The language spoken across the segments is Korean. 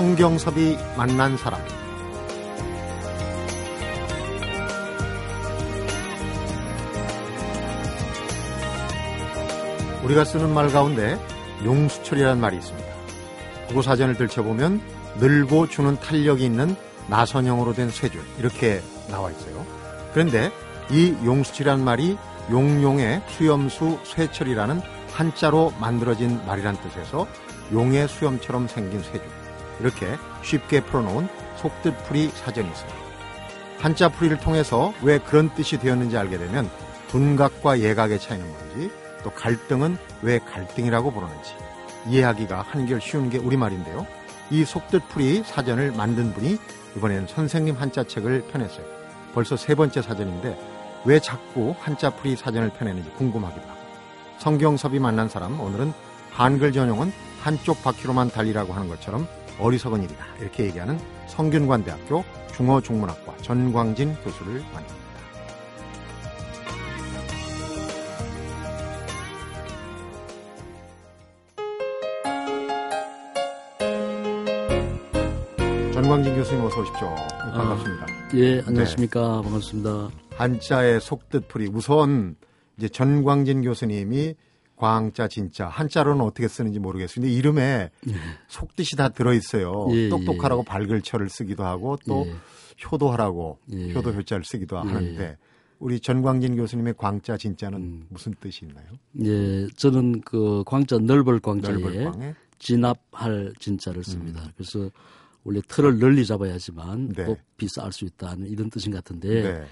성경섭이 만난 사람 우리가 쓰는 말 가운데 용수철이라는 말이 있습니다. 국어 사전을 들춰보면 늘고 주는 탄력이 있는 나선형으로 된 쇠줄 이렇게 나와 있어요. 그런데 이 용수철이라는 말이 용용의 수염수 쇠철이라는 한자로 만들어진 말이란 뜻에서 용의 수염처럼 생긴 쇠줄 이렇게 쉽게 풀어놓은 속뜻풀이 사전이 있습니다. 한자 풀이를 통해서 왜 그런 뜻이 되었는지 알게 되면 둔각과 예각의 차이는 뭔지 또 갈등은 왜 갈등이라고 부르는지 이해하기가 한결 쉬운 게 우리말인데요. 이 속뜻풀이 사전을 만든 분이 이번에는 선생님 한자책을 펴냈어요. 벌써 세 번째 사전인데 왜 자꾸 한자풀이 사전을 펴내는지 궁금하기도 하고 성경섭이 만난 사람 오늘은 한글 전용은 한쪽 바퀴로만 달리라고 하는 것처럼 어리석은 일이다 이렇게 얘기하는 성균관대학교 중어중문학과 전광진 교수를 만납니다. 전광진 교수님 어서 오십시오. 네, 반갑습니다. 아, 예, 안녕하십니까. 네. 반갑습니다. 한자의 속뜻풀이 우선 이제 전광진 교수님이 광자 진짜 한자로는 어떻게 쓰는지 모르겠습니다. 이름에 예. 속뜻이 다 들어 있어요. 예, 예, 똑똑하라고 발글철을 쓰기도 하고 또 예. 효도하라고 예. 효도 효자를 쓰기도 하는데 우리 전광진 교수님의 광자 진짜는 음. 무슨 뜻이 있나요? 예, 저는 그 광자 넓을 광자에 넓을 진압할 진짜를 씁니다. 음. 그래서 원래 틀을 널리 잡아야지만 네. 높이 쌓을 수 있다는 이런 뜻인 것 같은데 네.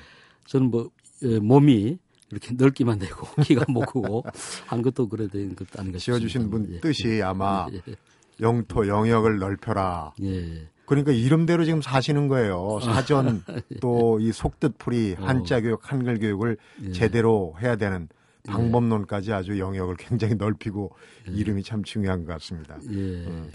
저는 뭐 예, 몸이 이렇게 넓기만 되고 키가 못 크고 한 것도 그래 된 것도 아닌가 싶습니다. 지어주신 분 예. 뜻이 아마 예. 영토 영역을 넓혀라. 예. 그러니까 이름대로 지금 사시는 거예요. 사전 예. 또이 속뜻풀이 어. 한자 교육, 한글 교육을 예. 제대로 해야 되는 방법론까지 아주 영역을 굉장히 넓히고 예. 이름이 참 중요한 것 같습니다. 예. 음.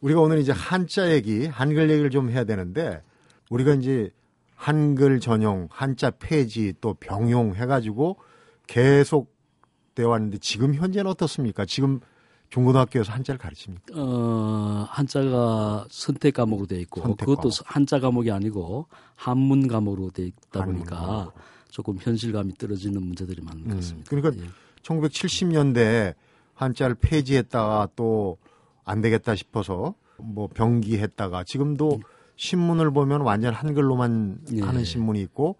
우리가 오늘 이제 한자 얘기, 한글 얘기를 좀 해야 되는데 우리가 이제 한글 전용, 한자 폐지 또 병용 해가지고 계속 되어 왔는데 지금 현재는 어떻습니까? 지금 중고등학교에서 한자를 가르칩니까? 어, 한자가 선택 과목으로 돼 있고 선택 그것도 과목. 한자 과목이 아니고 한문 과목으로 돼 있다 보니까 과목. 조금 현실감이 떨어지는 문제들이 많은 것 음, 같습니다. 음, 그러니까 예. 1970년대 한자를 폐지했다가 또 안 되겠다 싶어서 뭐 병기했다가 지금도 음. 신문을 보면 완전 한글로만 예. 하는 신문이 있고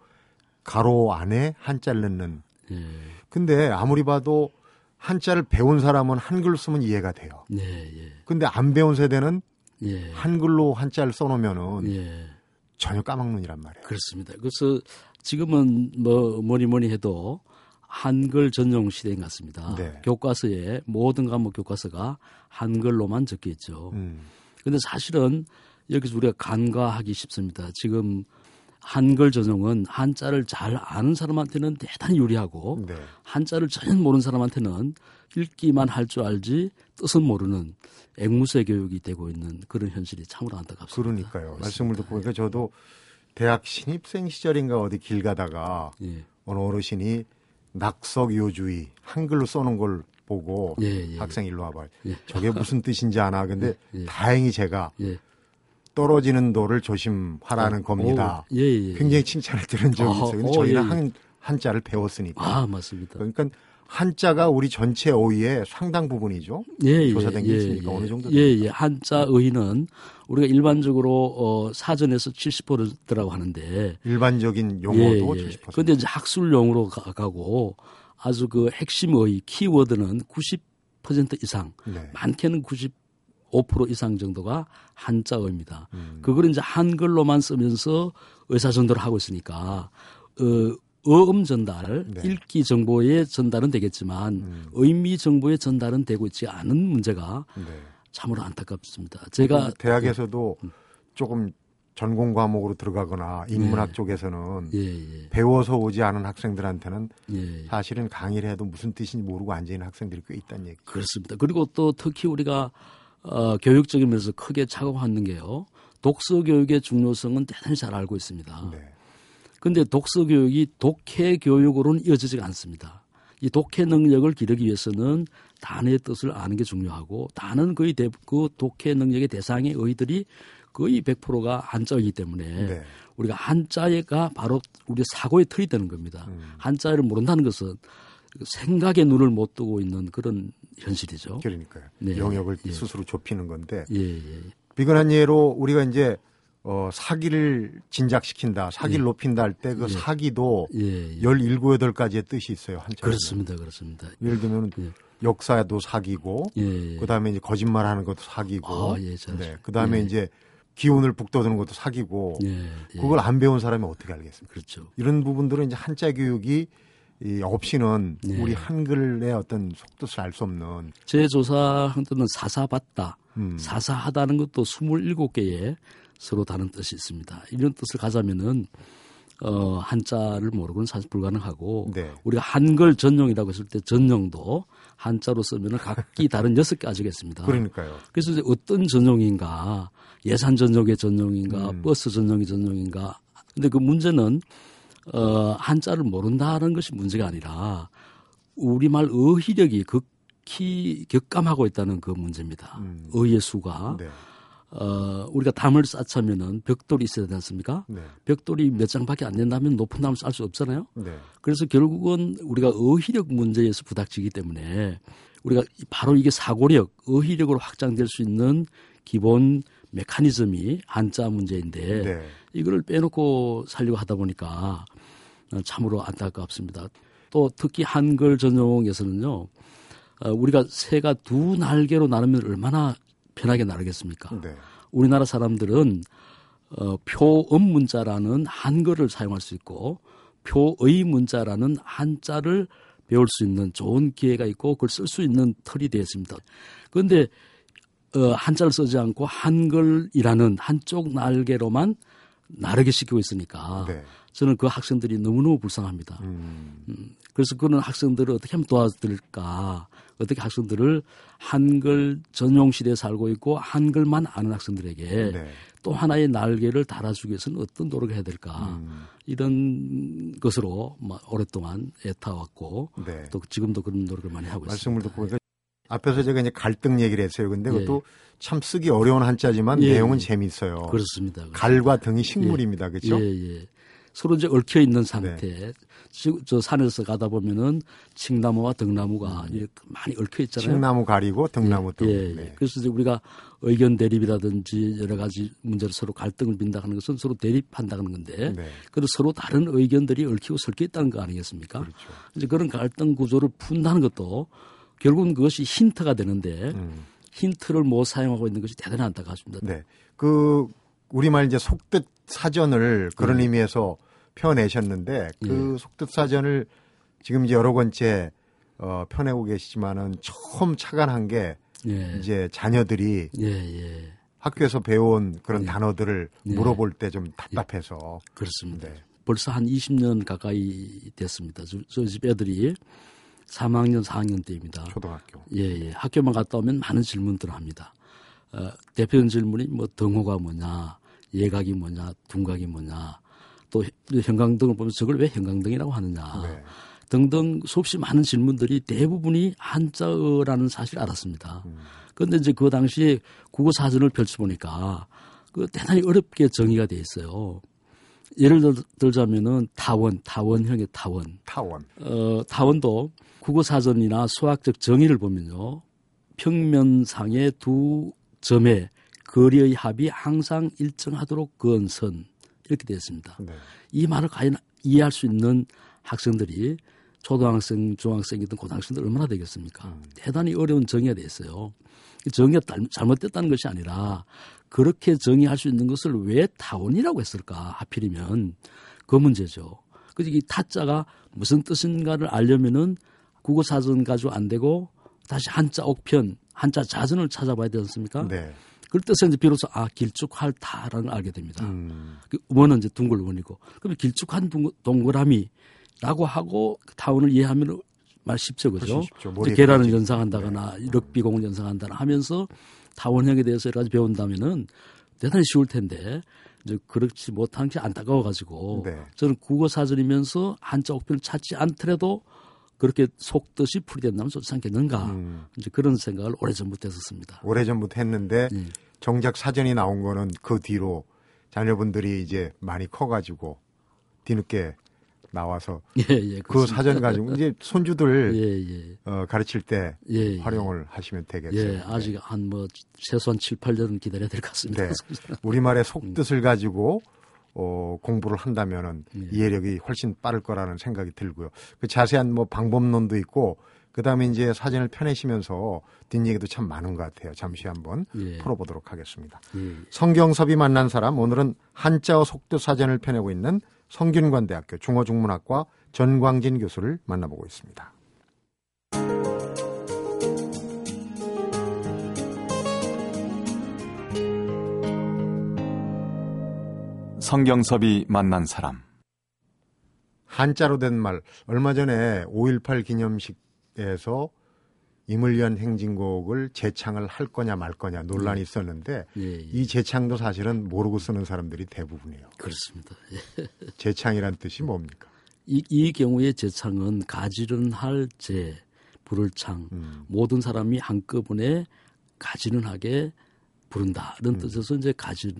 가로 안에 한자를 넣는. 예. 근데 아무리 봐도 한자를 배운 사람은 한글 쓰면 이해가 돼요. 예, 예. 근데 안 배운 세대는 예. 한글로 한자를 써놓으면은 예. 전혀 까먹는이란 말이에요. 그렇습니다. 그래서 지금은 뭐 뭐니 뭐니 해도 한글 전용 시대인 것 같습니다. 네. 교과서에 모든 과목 교과서가 한글로만 적혀 있죠. 음. 근데 사실은 여기서 우리가 간과하기 쉽습니다. 지금 한글 전용은 한자를 잘 아는 사람한테는 대단히 유리하고 네. 한자를 전혀 모르는 사람한테는 읽기만 할 줄 알지 뜻은 모르는 앵무새 교육이 되고 있는 그런 현실이 참으로 안타깝습니다. 그러니까요. 그렇습니다. 말씀을 듣고 보니까 저도 대학 신입생 시절인가 어디 길 가다가 예. 어느 어르신이 낙석요주의 한글로 써놓은 걸 보고 예, 예, 학생 일로 와봐. 예. 저게 무슨 뜻인지 아나. 근데 예, 예. 다행히 제가 떨어지는 돌을 조심하라는 어, 겁니다. 오, 예, 예, 예. 굉장히 칭찬을 들은 적이 아, 있어요. 근데 어, 저희는 예, 예. 한, 한자를 배웠으니까. 아, 맞습니다. 그러니까 한자가 우리 전체 어휘의 상당 부분이죠. 예, 조사된 게 있으니까 어느 정도. 예, 예. 한자 어휘는 우리가 일반적으로 어, 사전에서 70%라고 하는데 일반적인 용어도 예, 예. 70%. 근데 이제 학술용으로 가고 아주 그 핵심 어휘 키워드는 90% 이상, 네. 많게는 90 5% 이상 정도가 한자어입니다. 음. 그걸 이제 한글로만 쓰면서 의사전도를 하고 있으니까 어, 어음 전달, 네. 읽기 정보의 전달은 되겠지만 음. 의미 정보의 전달은 되고 있지 않은 문제가 네. 참으로 안타깝습니다. 제가 대학에서도 음. 조금 전공 과목으로 들어가거나 인문학 네. 쪽에서는 예, 예. 배워서 오지 않은 학생들한테는 예. 사실은 강의를 해도 무슨 뜻인지 모르고 앉아 있는 학생들이 꽤 있다는 얘기. 그렇습니다. 그리고 또 특히 우리가 어, 교육적인 면에서 크게 착오하는 게요. 독서 교육의 중요성은 대단히 잘 알고 있습니다. 네. 근데 독서 교육이 독해 교육으로는 이어지지가 않습니다. 이 독해 능력을 기르기 위해서는 단어의 뜻을 아는 게 중요하고 단어는 거의 대, 그 독해 능력의 대상의 의들이 거의 100%가 한자이기 때문에 네. 우리가 한자가 바로 우리 사고의 틀이 되는 겁니다. 음. 한자를 모른다는 것은 생각의 눈을 못 뜨고 있는 그런 현실이죠. 그러니까요. 네. 영역을 예. 스스로 좁히는 건데. 예, 예. 비근한 예로 우리가 이제 어, 사기를 진작시킨다, 사기를 예. 높인다 할 때그 예. 사기도 예, 예. 17, 8가지의 뜻이 있어요. 한자 그렇습니다. 그렇습니다. 예를 들면 예. 역사도 사기고, 예, 그다음에 이제 거짓말 하는 것도 사기고, 아, 예, 네, 그다음에 이제 기운을 북돋우는 것도 사기고, 그걸 안 배운 사람이 어떻게 알겠습니까? 그렇죠. 이런 부분들은 이제 한자 교육이 이 없이는 네. 우리 한글의 어떤 속뜻을 알 수 없는 제 조사한 때는 사사받다, 음. 사사하다는 것도 27개의 서로 다른 뜻이 있습니다. 이런 뜻을 가자면은 어, 한자를 모르고는 사실 불가능하고 네. 우리가 한글 전용이라고 했을 때 전용도 한자로 쓰면은 각기 다른 여섯 개 아시겠습니다. 그러니까요. 그래서 이제 어떤 전용인가 예산 전용의 전용인가 음. 버스 전용의 전용인가 근데 그 문제는 어, 한자를 모른다는 것이 문제가 아니라 우리말 어휘력이 극히 격감하고 있다는 그 문제입니다. 음. 어의 수가. 네. 어, 우리가 담을 쌓자면은 벽돌이 있어야 되지 않습니까? 네. 벽돌이 몇 장밖에 안 된다면 높은 담을 쌓을 수 없잖아요. 네. 그래서 결국은 우리가 어휘력 문제에서 부닥치기 때문에 우리가 바로 이게 사고력, 어휘력으로 확장될 수 있는 기본 메커니즘이 한자 문제인데 네. 이거를 빼놓고 살려고 하다 보니까 참으로 안타깝습니다. 또 특히 한글 전용에서는요, 어, 우리가 새가 두 날개로 나누면 얼마나 편하게 나르겠습니까? 네. 우리나라 사람들은 어, 표음 문자라는 한글을 사용할 수 있고 표의 문자라는 한자를 배울 수 있는 좋은 기회가 있고 그걸 쓸 수 있는 틀이 되어 있습니다. 그런데 어, 한자를 쓰지 않고 한글이라는 한쪽 날개로만 나르게 시키고 있으니까 네. 저는 그 학생들이 너무너무 불쌍합니다. 음. 음. 그래서 그런 학생들을 어떻게 하면 도와드릴까? 어떻게 학생들을 한글 전용 시대에 살고 있고 한글만 아는 학생들에게 네. 또 하나의 날개를 달아주기 위해서는 어떤 노력을 해야 될까? 음. 이런 것으로 오랫동안 애타왔고 네. 또 지금도 그런 노력을 많이 하고 말씀을 있습니다. 듣고 앞에서 제가 이제 갈등 얘기를 했어요. 근데 예. 그것도 참 쓰기 어려운 한자지만 예. 내용은 재미있어요. 그렇습니다. 갈과 등이 식물입니다. 예. 그렇죠? 예, 예. 서로 이제 얽혀 있는 상태. 네. 저 산에서 가다 보면은 칡나무와 등나무가 음. 많이 얽혀 있잖아요. 칡나무 가리고 등나무 등. 예, 예. 네. 그래서 이제 우리가 의견 대립이라든지 여러 가지 문제로 서로 갈등을 빈다는 것은 서로 대립한다는 건데, 네. 그래서 서로 다른 의견들이 얽히고 설켜 있다는 거 아니겠습니까? 그렇죠. 이제 그런 갈등 구조를 푼다는 것도 결국은 그것이 힌트가 되는데 음. 힌트를 못 사용하고 있는 것이 대단히 안타깝습니다. 네. 그 우리말 이제 속뜻 사전을 그런 네. 의미에서 펴내셨는데 그 예. 속뜻 사전을 지금 이제 여러 번째 어, 펴내고 계시지만은 처음 착안한 게 예. 이제 자녀들이 예, 예. 학교에서 배운 그런 예. 단어들을 예. 물어볼 때 좀 답답해서 그렇습니다. 네. 벌써 한 20년 가까이 됐습니다. 저집 애들이 3학년, 4학년 때입니다. 초등학교. 예, 예. 학교만 갔다 오면 많은 질문들을 합니다. 어, 대표적인 질문이 뭐 등호가 뭐냐, 예각이 뭐냐, 둔각이 뭐냐, 또 형광등을 보면 저걸 왜 형광등이라고 하느냐 네. 등등 수없이 많은 질문들이 대부분이 한자어라는 사실을 알았습니다. 음. 그런데 이제 그 당시에 국어 사전을 펼쳐보니까 그 대단히 어렵게 정의가 돼 있어요. 예를 들, 자면은 타원, 타원형의 타원. 타원. 어, 타원도 국어 사전이나 수학적 정의를 보면요. 평면상의 두 점의 거리의 합이 항상 일정하도록 그은 선. 이렇게 되어 있습니다. 네. 이 말을 과연 이해할 수 있는 학생들이 초등학생, 중학생이든 고등학생들 얼마나 되겠습니까? 음. 대단히 어려운 정의가 있어요. 정의가 잘못됐다는 것이 아니라 그렇게 정의할 수 있는 것을 왜 타원이라고 했을까? 하필이면 그 문제죠. 그래서 이 타자가 무슨 뜻인가를 알려면은 국어 사전 가지고 안 되고 다시 한자 옥편, 한자 자전을 찾아봐야 되지 않습니까? 네. 그럴 때서 이제 비로소 아 길쭉할 다라는 걸 알게 됩니다. 음. 그 원은 이제 둥글 원이고 그러면 길쭉한 동그라미라고 하고 그 타원을 이해하면 말 쉽죠, 그죠? 계란을 연상한다거나 네. 럭비공을 연상한다거나 하면서 타원형에 대해서 여러 가지 배운다면은 대단히 쉬울 텐데 이제 그렇지 못한 게 안타까워 가지고 네. 저는 국어 사전이면서 한자 옥편을 찾지 않더라도 그렇게 속뜻이 풀이된다면 좋지 않겠는가. 음. 이제 그런 생각을 오래전부터 했었습니다. 오래전부터 했는데 예. 정작 사전이 나온 거는 그 뒤로 자녀분들이 이제 많이 커가지고 뒤늦게 나와서 예, 예, 그 사전 가지고 이제 손주들 예, 예. 어, 가르칠 때 예, 예. 활용을 하시면 되겠죠. 예, 아직 한 뭐 최소한 7, 8년은 기다려야 될 것 같습니다. 네. 우리말의 속뜻을 가지고 어, 공부를 한다면은 이해력이 훨씬 빠를 거라는 생각이 들고요. 그 자세한 뭐 방법론도 있고 그다음에 이제 사진을 펴내시면서 뒷얘기도 참 많은 것 같아요. 잠시 한번 예. 풀어보도록 하겠습니다. 예. 성경섭이 만난 사람 오늘은 한자어 속뜻 사전을 펴내고 있는 성균관대학교 중어중문학과 전광진 교수를 만나보고 있습니다. 성경섭이 만난 사람 한자로 된 말 얼마 전에 5.18 기념식에서 이물련 행진곡을 재창을 할 거냐 말 거냐 논란이 예. 있었는데 예, 예. 이 재창도 사실은 모르고 쓰는 사람들이 대부분이에요. 그렇습니다. 예. 재창이란 뜻이 뭡니까? 이, 이 경우에 재창은 가지런 할 재, 부를 창 음. 모든 사람이 한꺼번에 가지는 하게 부른다. 이런 음. 뜻에서 이제 가지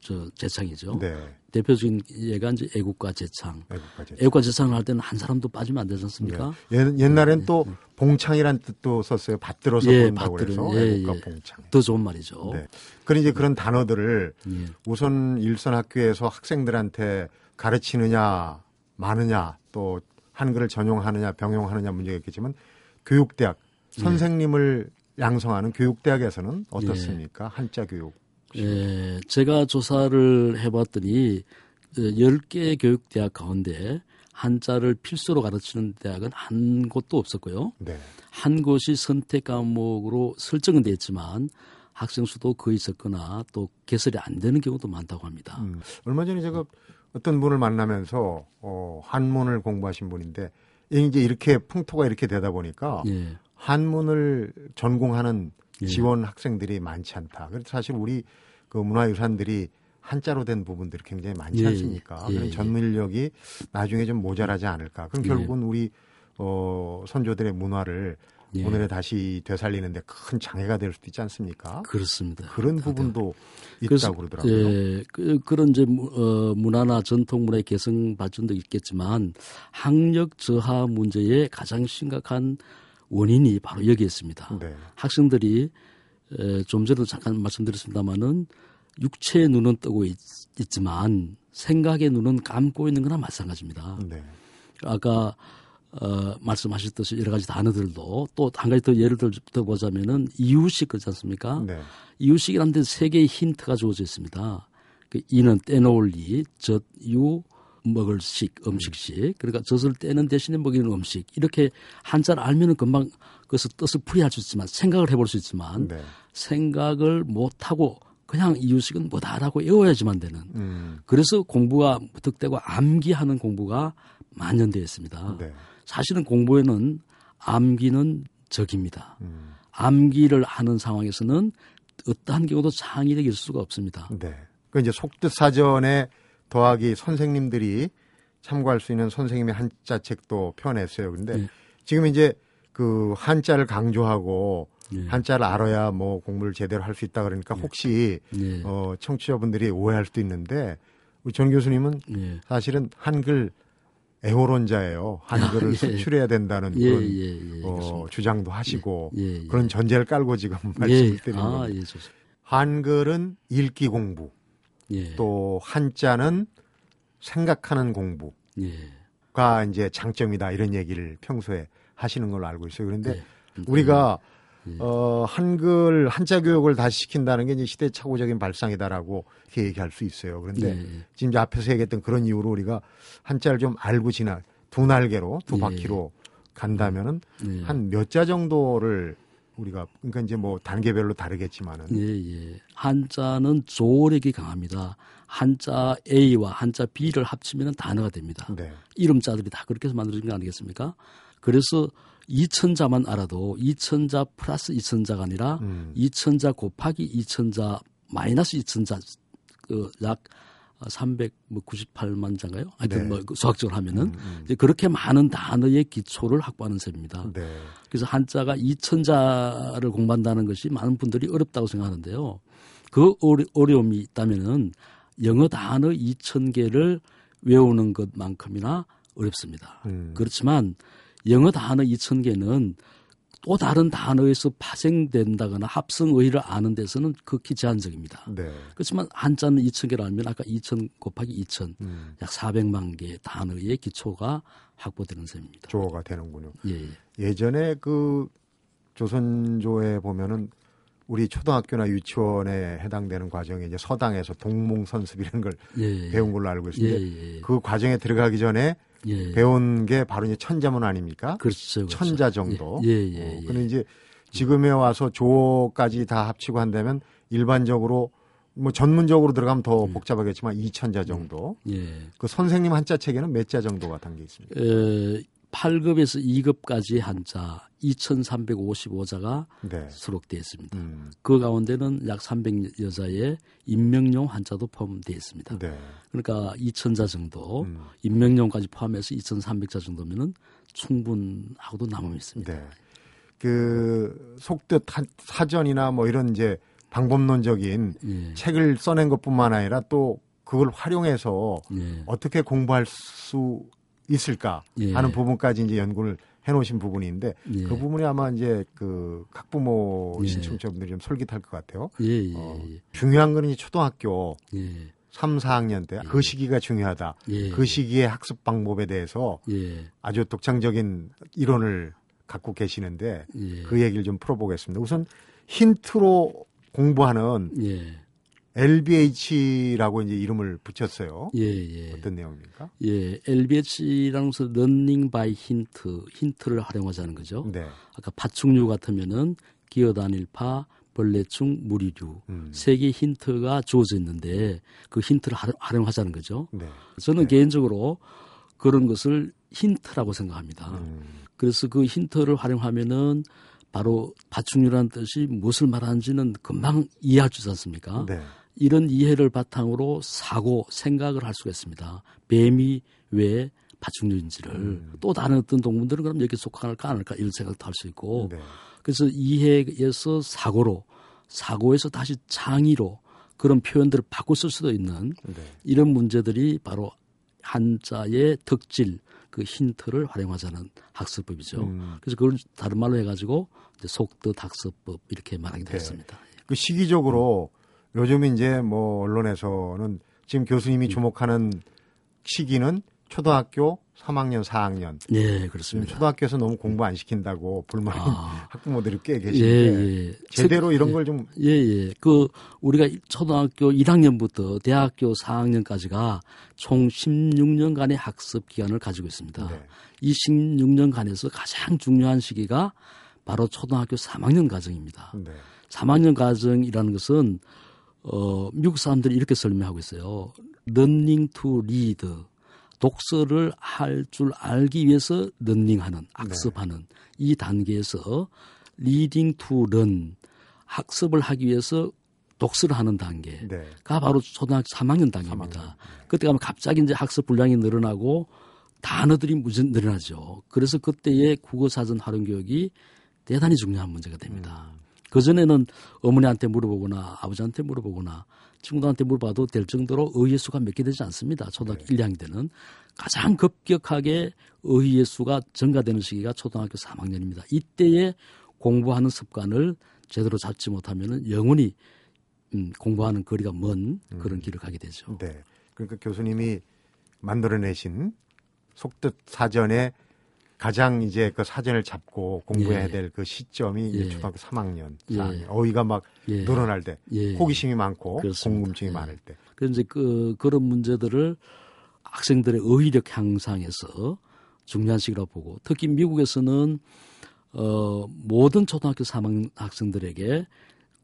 저 재창이죠. 네. 대표적인 예가 이제 애국가 재창. 애국가 재창. 애국가 재창을 할 때는 한 사람도 빠지면 안 되지 않습니까? 예. 옛날엔 네. 또 봉창이란 뜻도 썼어요. 받들어서 예, 본다고 그래서 예, 애국가 예. 봉창. 더 좋은 말이죠. 네. 그런 이제 그런 단어들을 예. 우선 일선 학교에서 학생들한테 가르치느냐 마느냐 또 한글을 전용하느냐 병용하느냐 문제가 있겠지만 교육대학 예. 선생님을 양성하는 교육대학에서는 어떻습니까? 한자 교육. 예, 제가 조사를 해봤더니 10개 어, 교육대학 가운데 한자를 필수로 가르치는 대학은 한 곳도 없었고요. 네. 한 곳이 선택 과목으로 설정은 됐지만 학생 수도 거의 적거나 또 개설이 안 되는 경우도 많다고 합니다. 음, 얼마 전에 제가 어떤 분을 만나면서 어, 한문을 공부하신 분인데 이제 이렇게 풍토가 이렇게 되다 보니까 예. 한문을 전공하는 예. 지원 학생들이 많지 않다. 그래서 사실 우리 그 문화유산들이 한자로 된 부분들이 굉장히 많지 예. 않습니까? 예. 그런 예. 전문 인력이 나중에 좀 모자라지 않을까. 그럼 예. 결국은 우리 어, 선조들의 문화를 예. 오늘에 다시 되살리는데 큰 장애가 될 수도 있지 않습니까? 그렇습니다. 그런 부분도 있다고 그러더라고요. 예, 그, 그런 이제 어, 문화나 전통 문화의 개성 발전도 있겠지만 학력 저하 문제의 가장 심각한 원인이 바로 여기에 있습니다. 네. 학생들이 에, 좀 전에도 잠깐 말씀드렸습니다마는 육체의 눈은 뜨고 있, 지만 생각의 눈은 감고 있는 거나 마찬가지입니다. 네. 아까 어, 말씀하셨듯이 여러 가지 단어들도 또 한 가지 더 예를 들어 보자면은 이유식 그렇지 않습니까? 네. 이유식이라는 데세 개의 힌트가 주어져 있습니다. 그 이는 떼놓을 이, 젖, 유, 먹을 식, 음식식. 그러니까 젖을 떼는 대신에 먹이는 음식. 이렇게 한자를 알면은 금방 그것을 뜻을 풀이할 수 있지만 생각을 해볼 수 있지만 네. 생각을 못하고 그냥 이유식은 뭐다라고 외워야지만 되는. 음. 그래서 공부가 무턱대고 암기하는 공부가 만연되어 있습니다. 네. 사실은 공부에는 암기는 적입니다. 음. 암기를 하는 상황에서는 어떠한 경우도 창의력이 있을 수가 없습니다. 네. 그 이제 속뜻 사전에 더하기 선생님들이 참고할 수 있는 선생님의 한자 책도 펴냈어요. 근데 네. 지금 이제 그 한자를 강조하고 네. 한자를 알아야 뭐 공부를 제대로 할 수 있다 그러니까 네. 혹시 네. 어 청취자분들이 오해할 수도 있는데 우리 전 교수님은 네. 사실은 한글 애호론자예요. 한글을 아, 예. 수출해야 된다는 예, 그런 예, 예, 어, 주장도 하시고 예, 예, 그런 전제를 깔고 지금 말씀을 드리는 아, 겁니다. 한글은 읽기 공부, 또 한자는 생각하는 공부가 이제 장점이다 이런 얘기를 평소에 하시는 걸로 알고 있어요. 그런데 네. 우리가 어, 한글 한자 교육을 다시 시킨다는 게 이제 시대착오적인 발상이다라고 이렇게 얘기할 수 있어요. 그런데 네. 지금 앞에서 얘기했던 그런 이유로 우리가 한자를 좀 알고 지나 두 날개로 두 예. 바퀴로 간다면은 네. 한몇 자 정도를 우리가 그러니까 이제 뭐 단계별로 다르겠지만은 예, 예. 한자는 조력이 강합니다. 한자 A와 한자 B를 합치면 단어가 됩니다. 네. 이름자들이 다 그렇게 해서 만들어진 거 아니겠습니까? 그래서 2천자만 알아도 2천자 플러스 2천자가 아니라 음. 2천자 곱하기 2천자 마이너스 2천자 그약 398만 자인가요? 하여튼 네. 뭐그 수학적으로 하면은 음, 음. 이제 그렇게 많은 단어의 기초를 확보하는 셈입니다. 네. 그래서 한자가 2천자를 공부한다는 것이 많은 분들이 어렵다고 생각하는데요. 그 어려, 어려움이 있다면은 영어 단어 2,000개를 외우는 것만큼이나 어렵습니다. 음. 그렇지만 영어 단어 2,000개는 또 다른 단어에서 파생된다거나 합성 의의를 아는 데서는 극히 제한적입니다. 네. 그렇지만 한자는 2,000개를 알면 아까 2,000 곱하기 2,000, 음. 약 400만 개의 단어의 기초가 확보되는 셈입니다. 조어가 되는군요. 예, 예. 전에 그 조선조에 보면은 우리 초등학교나 유치원에 해당되는 과정에 이제 서당에서 동몽 선습이라는 걸 예, 예. 배운 걸로 알고 있습니다. 예, 예, 그 과정에 들어가기 전에 예. 배운 게 바로 이제 천자문 아닙니까? 그렇죠. 그렇죠. 천자 정도. 예, 예, 예. 어, 근데 이제 지금에 와서 조까지 다 합치고 한다면 일반적으로 뭐 전문적으로 들어가면 더 예. 복잡하겠지만 2천자 정도. 예. 그 선생님 한자 책에는 몇 자 정도가 담겨 있습니까? 에, 8급에서 2급까지 한자 2,355자가 네. 수록되어 있습니다. 음. 그 가운데는 약 300여 자의 인명용 한자도 포함되어 있습니다. 네. 그러니까 2,000자 정도, 음. 인명용까지 포함해서 2,300자 정도면은 충분하고도 남아 있습니다. 네. 그 속뜻 사전이나 뭐 이런 이제 방법론적인 예. 책을 써낸 것뿐만 아니라 또 그걸 활용해서 예. 어떻게 공부할 수 있을까 예. 하는 부분까지 이제 연구를 해놓으신 부분인데 예. 그 부분이 아마 이제 그 학부모이신 예. 청취자분들이 좀 솔깃할 것 같아요. 예, 예, 어, 예. 중요한 거는 초등학교 예. 3, 4학년 때 그 시기가 중요하다. 그 시기의 학습 방법에 대해서 아주 독창적인 이론을 갖고 계시는데 그 얘기를 좀 풀어보겠습니다. 우선 힌트로 공부하는 LBH라고 이제 이름을 붙였어요. 예, 예. 어떤 내용입니까? 예, LBH라는 것은 Learning by Hint, 힌트를 활용하자는 거죠. 네. 아까 파충류 같으면은 기어다닐파, 벌레충, 무리류 음. 세개 힌트가 주어져 있는데 그 힌트를 활용하자는 거죠. 네. 저는 네. 개인적으로 그런 것을 힌트라고 생각합니다. 음. 그래서 그 힌트를 활용하면은 바로 파충류라는 뜻이 무엇을 말하는지는 금방 이해할 수 있지 않습니까? 네. 이런 이해를 바탕으로 사고, 생각을 할 수가 있습니다. 뱀이 왜 파충류인지를 음. 또 다른 어떤 동물들은 그럼 여기 속할까 안 할까 이런 생각도 할 수 있고 네. 그래서 이해에서 사고로 사고에서 다시 창의로 그런 표현들을 바꿔 쓸 수도 있는 네. 이런 문제들이 바로 한자의 덕질 그 힌트를 활용하자는 학습법이죠. 음. 그래서 그걸 다른 말로 해가지고 속뜻 학습법 이렇게 말하게 네. 되었습니다. 네. 그 시기적으로 음. 요즘 이제 뭐 언론에서는 지금 교수님이 음. 주목하는 시기는 초등학교 3학년, 4학년. 네, 그렇습니다. 초등학교에서 너무 공부 안 시킨다고 불만인 아. 학부모들이 꽤 계시는데 예, 예. 제대로 이런 걸 좀. 예, 예. 그 우리가 초등학교 1학년부터 대학교 4학년까지가 총 16년간의 학습 기간을 가지고 있습니다. 네. 이 16년간에서 가장 중요한 시기가 바로 초등학교 3학년 과정입니다. 네. 3학년 과정이라는 것은 어, 미국 사람들이 이렇게 설명하고 있어요. learning to read. 독서를 할 줄 알기 위해서 런닝하는 학습하는 네. 이 단계에서 reading to learn 학습을 하기 위해서 독서를 하는 단계가 네. 바로 초등학교 3학년 단계입니다. 3학년. 네. 그때 가면 갑자기 이제 학습 분량이 늘어나고 단어들이 무슨 늘어나죠. 그래서 그때의 국어 사전 활용 교육이 대단히 중요한 문제가 됩니다. 음. 그전에는 어머니한테 물어보거나 아버지한테 물어보거나 친구들한테 물어봐도 될 정도로 의의 수가 몇 개 되지 않습니다. 초등학교 네. 1, 2학년 때는. 가장 급격하게 의의 수가 증가되는 시기가 초등학교 3학년입니다. 이때에 공부하는 습관을 제대로 잡지 못하면 영원히 음, 공부하는 거리가 먼 그런 음. 길을 가게 되죠. 네. 그러니까 교수님이 만들어내신 속뜻 사전에 가장 이제 그 사전을 잡고 공부해야 예. 될그 시점이 예. 초등학교 3학년, 4학년. 예. 어휘가 막 예. 늘어날 때, 예. 호기심이 많고 그렇습니다. 궁금증이 많을 때. 그래서 이제 그 그런 문제들을 학생들의 어휘력 향상에서 중요한 시기라고 보고 특히 미국에서는 어 모든 초등학교 3학년 학생들에게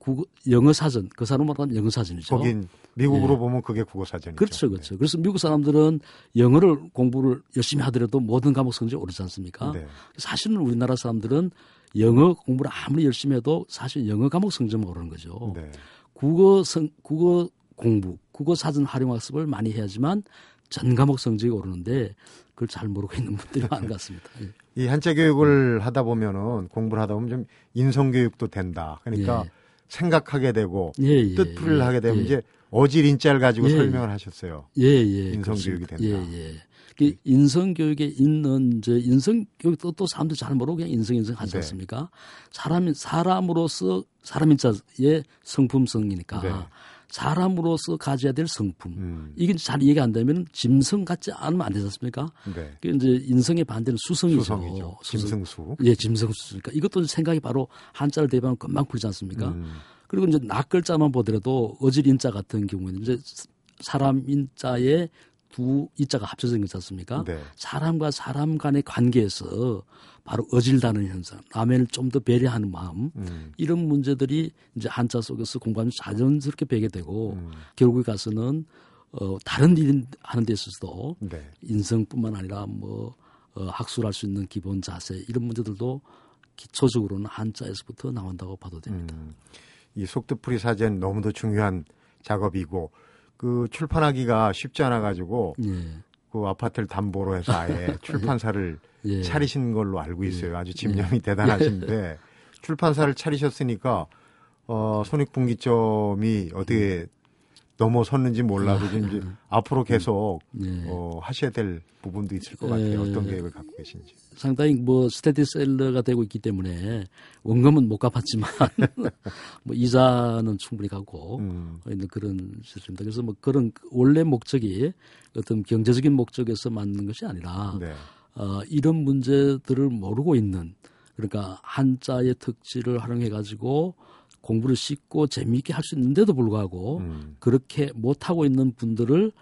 국어, 영어 사전, 그 사람 말하는 영어 사전이죠. 거긴 미국으로 예. 보면 그게 국어 사전이죠. 그렇죠, 그렇죠. 네. 그래서 미국 사람들은 영어를 공부를 열심히 하더라도 모든 과목 성적이 오르지 않습니까? 네. 사실은 우리나라 사람들은 영어 공부를 아무리 열심히 해도 사실 영어 과목 성적만 오르는 거죠. 네. 국어 성, 국어 공부, 국어 사전 활용 학습을 많이 해야지만 전 과목 성적이 오르는데 그걸 잘 모르고 있는 분들이 많은 것 같습니다. 예. 이 한자 교육을 하다 보면은 공부를 하다 보면 좀 인성 교육도 된다. 그러니까 예. 생각하게 되고 예, 예, 뜻풀이를 하게 되면 예. 이제 어질 인자를 가지고 예. 설명을 하셨어요. 예, 예. 인성 교육이 된다. 예, 예. 그 인성 교육에 있는 이제 인성 교육도 또 사람들 잘 모르고 그냥 인성 인성 하지 네. 않습니까? 사람 사람으로서 사람인자의 성품성이니까 네. 사람으로서 가져야 될 성품. 음. 이게 잘 이해가 안 되면 짐승 같지 않으면 안 되지 않습니까? 네. 그 이제 인성의 반대는 수성이죠. 수성이죠. 짐승수. 예, 짐승수니까 이것도 생각이 바로 한자를 대비하면 금방 풀지 않습니까? 음. 그리고 이제 낙글자만 보더라도 어질인자 같은 경우에는 이제 사람 인자에 두 이자가 합쳐진 거지 않습니까? 네. 사람과 사람 간의 관계에서 바로 어질다는 현상, 남을 좀 더 배려하는 마음, 음. 이런 문제들이 이제 한자 속에서 공부하면 자연스럽게 배게 되고 음. 결국에 가서는 어, 다른 일 하는 데 있어서도 네. 인성뿐만 아니라 뭐 어, 학술할 수 있는 기본 자세 이런 문제들도 기초적으로는 한자에서부터 나온다고 봐도 됩니다. 음. 이 속뜻풀이 사전 너무도 중요한 작업이고 그 출판하기가 쉽지 않아 가지고 예. 그 아파트를 담보로 해서 아예 출판사를 예. 차리신 걸로 알고 예. 있어요. 아주 집념이 예. 대단하신데 출판사를 차리셨으니까 어 손익분기점이 어떻게 넘어섰는지 몰라도 좀 이제 앞으로 계속 네. 어, 하셔야 될 부분도 있을 것 같아요. 어떤 계획을 갖고 계신지. 상당히 뭐 스테디셀러가 되고 있기 때문에 원금은 못 갚았지만 뭐 이자는 충분히 가고 음. 있는 그런 시스템입니다. 그래서 뭐 그런 원래 목적이 어떤 경제적인 목적에서 맞는 것이 아니라 네. 어, 이런 문제들을 모르고 있는 그러니까 한자의 특질을 활용해 가지고 공부를 쉽고 재미있게 할 수 있는데도 불구하고 음. 그렇게 못하고 있는 분들을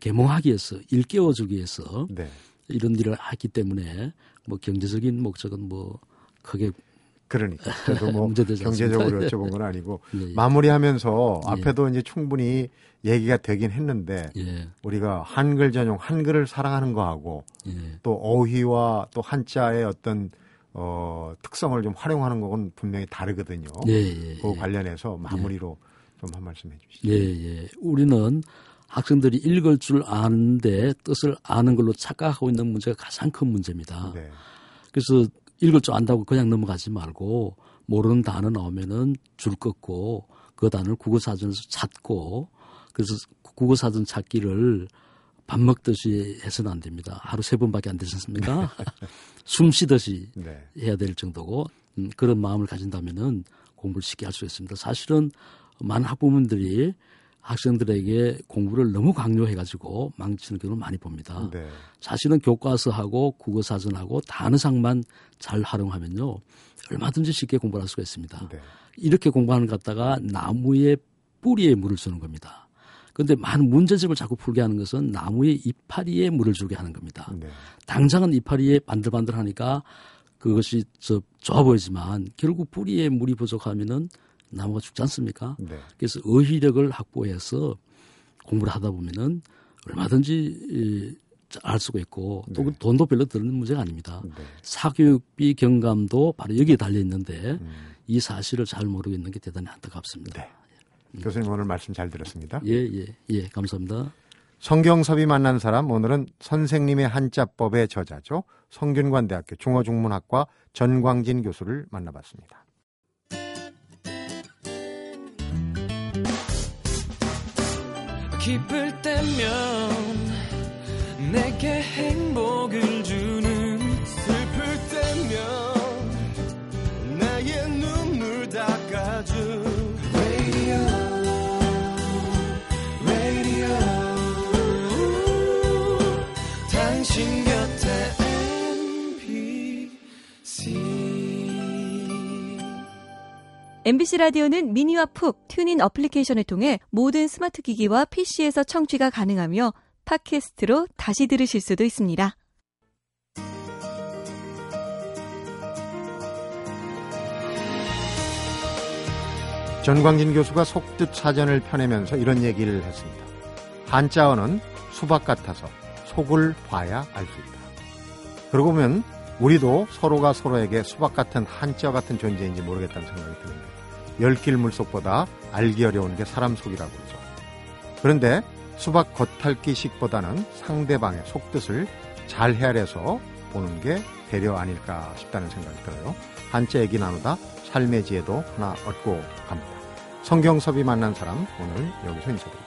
개몽하기 위해서 일깨워 주기 위해서 네. 이런 일을 하기 때문에 뭐 경제적인 목적은 뭐 크게 그러니까 저도 뭐 경제적으로 여쭤본 건 아니고 예, 예. 마무리하면서 예. 앞에도 이제 충분히 얘기가 되긴 했는데 예. 우리가 한글 전용 한글을 사랑하는 거하고 예. 또 어휘와 또 한자의 어떤 어, 특성을 좀 활용하는 건 분명히 다르거든요. 예, 예, 그 예. 관련해서 마무리로 좀 한 말씀 해 주시죠. 예, 예. 우리는 학생들이 읽을 줄 아는데 뜻을 아는 걸로 착각하고 있는 문제가 가장 큰 문제입니다. 네. 그래서 읽을 줄 안다고 그냥 넘어가지 말고 모르는 단어 나오면은 줄 긋고 그 단어를 국어사전에서 찾고 그래서 국어사전 찾기를 밥 먹듯이 해서는 안 됩니다. 하루 세 번밖에 안 되지 않습니까? 숨 쉬듯이 네. 해야 될 정도고 음, 그런 마음을 가진다면은 공부를 쉽게 할 수 있습니다. 사실은 많은 학부모님들이 학생들에게 공부를 너무 강요해가지고 망치는 경우를 많이 봅니다. 네. 사실은 교과서하고 국어사전하고 단어상만 잘 활용하면요 얼마든지 쉽게 공부를 할 수가 있습니다. 네. 이렇게 공부하는 것 갖다가 나무의 뿌리에 물을 주는 겁니다. 그런데 많은 문제집을 자꾸 풀게 하는 것은 나무의 이파리에 물을 주게 하는 겁니다. 네. 당장은 이파리에 반들반들하니까 그것이 저 좋아 보이지만 결국 뿌리에 물이 부족하면은 나무가 죽지 않습니까? 네. 그래서 어휘력을 확보해서 공부를 하다 보면은 얼마든지 알 수가 있고 또 네. 돈도 별로 드는 문제가 아닙니다. 네. 사교육비 경감도 바로 여기에 달려 있는데 음. 이 사실을 잘 모르고 있는 게 대단히 안타깝습니다. 네. 교수님 오늘 말씀 잘 들었습니다. 예, 예, 예, 감사합니다. 성경섭이 만난 사람 오늘은 선생님의 한자법의 저자죠. 성균관대학교 중어중문학과 전광진 교수를 만나봤습니다. 기쁠 때면 내게 행복을 MBC 라디오는 미니와 푹 TuneIn 어플리케이션을 통해 모든 스마트 기기와 PC에서 청취가 가능하며 팟캐스트로 다시 들으실 수도 있습니다. 전광진 교수가 속뜻 사전을 펴내면서 이런 얘기를 했습니다. 한자어는 수박 같아서 속을 봐야 알 수 있다. 그러고 보면 우리도 서로가 서로에게 수박 같은 한자 같은 존재인지 모르겠다는 생각이 드는데 열길 물속보다 알기 어려운 게 사람 속이라고 그러죠. 그런데 수박 겉핥기식보다는 상대방의 속뜻을 잘 헤아려서 보는 게 배려 아닐까 싶다는 생각이 들어요. 한째 얘기 나누다 삶의 지혜도 하나 얻고 갑니다. 성경섭이 만난 사람 오늘 여기서 인사드립니다.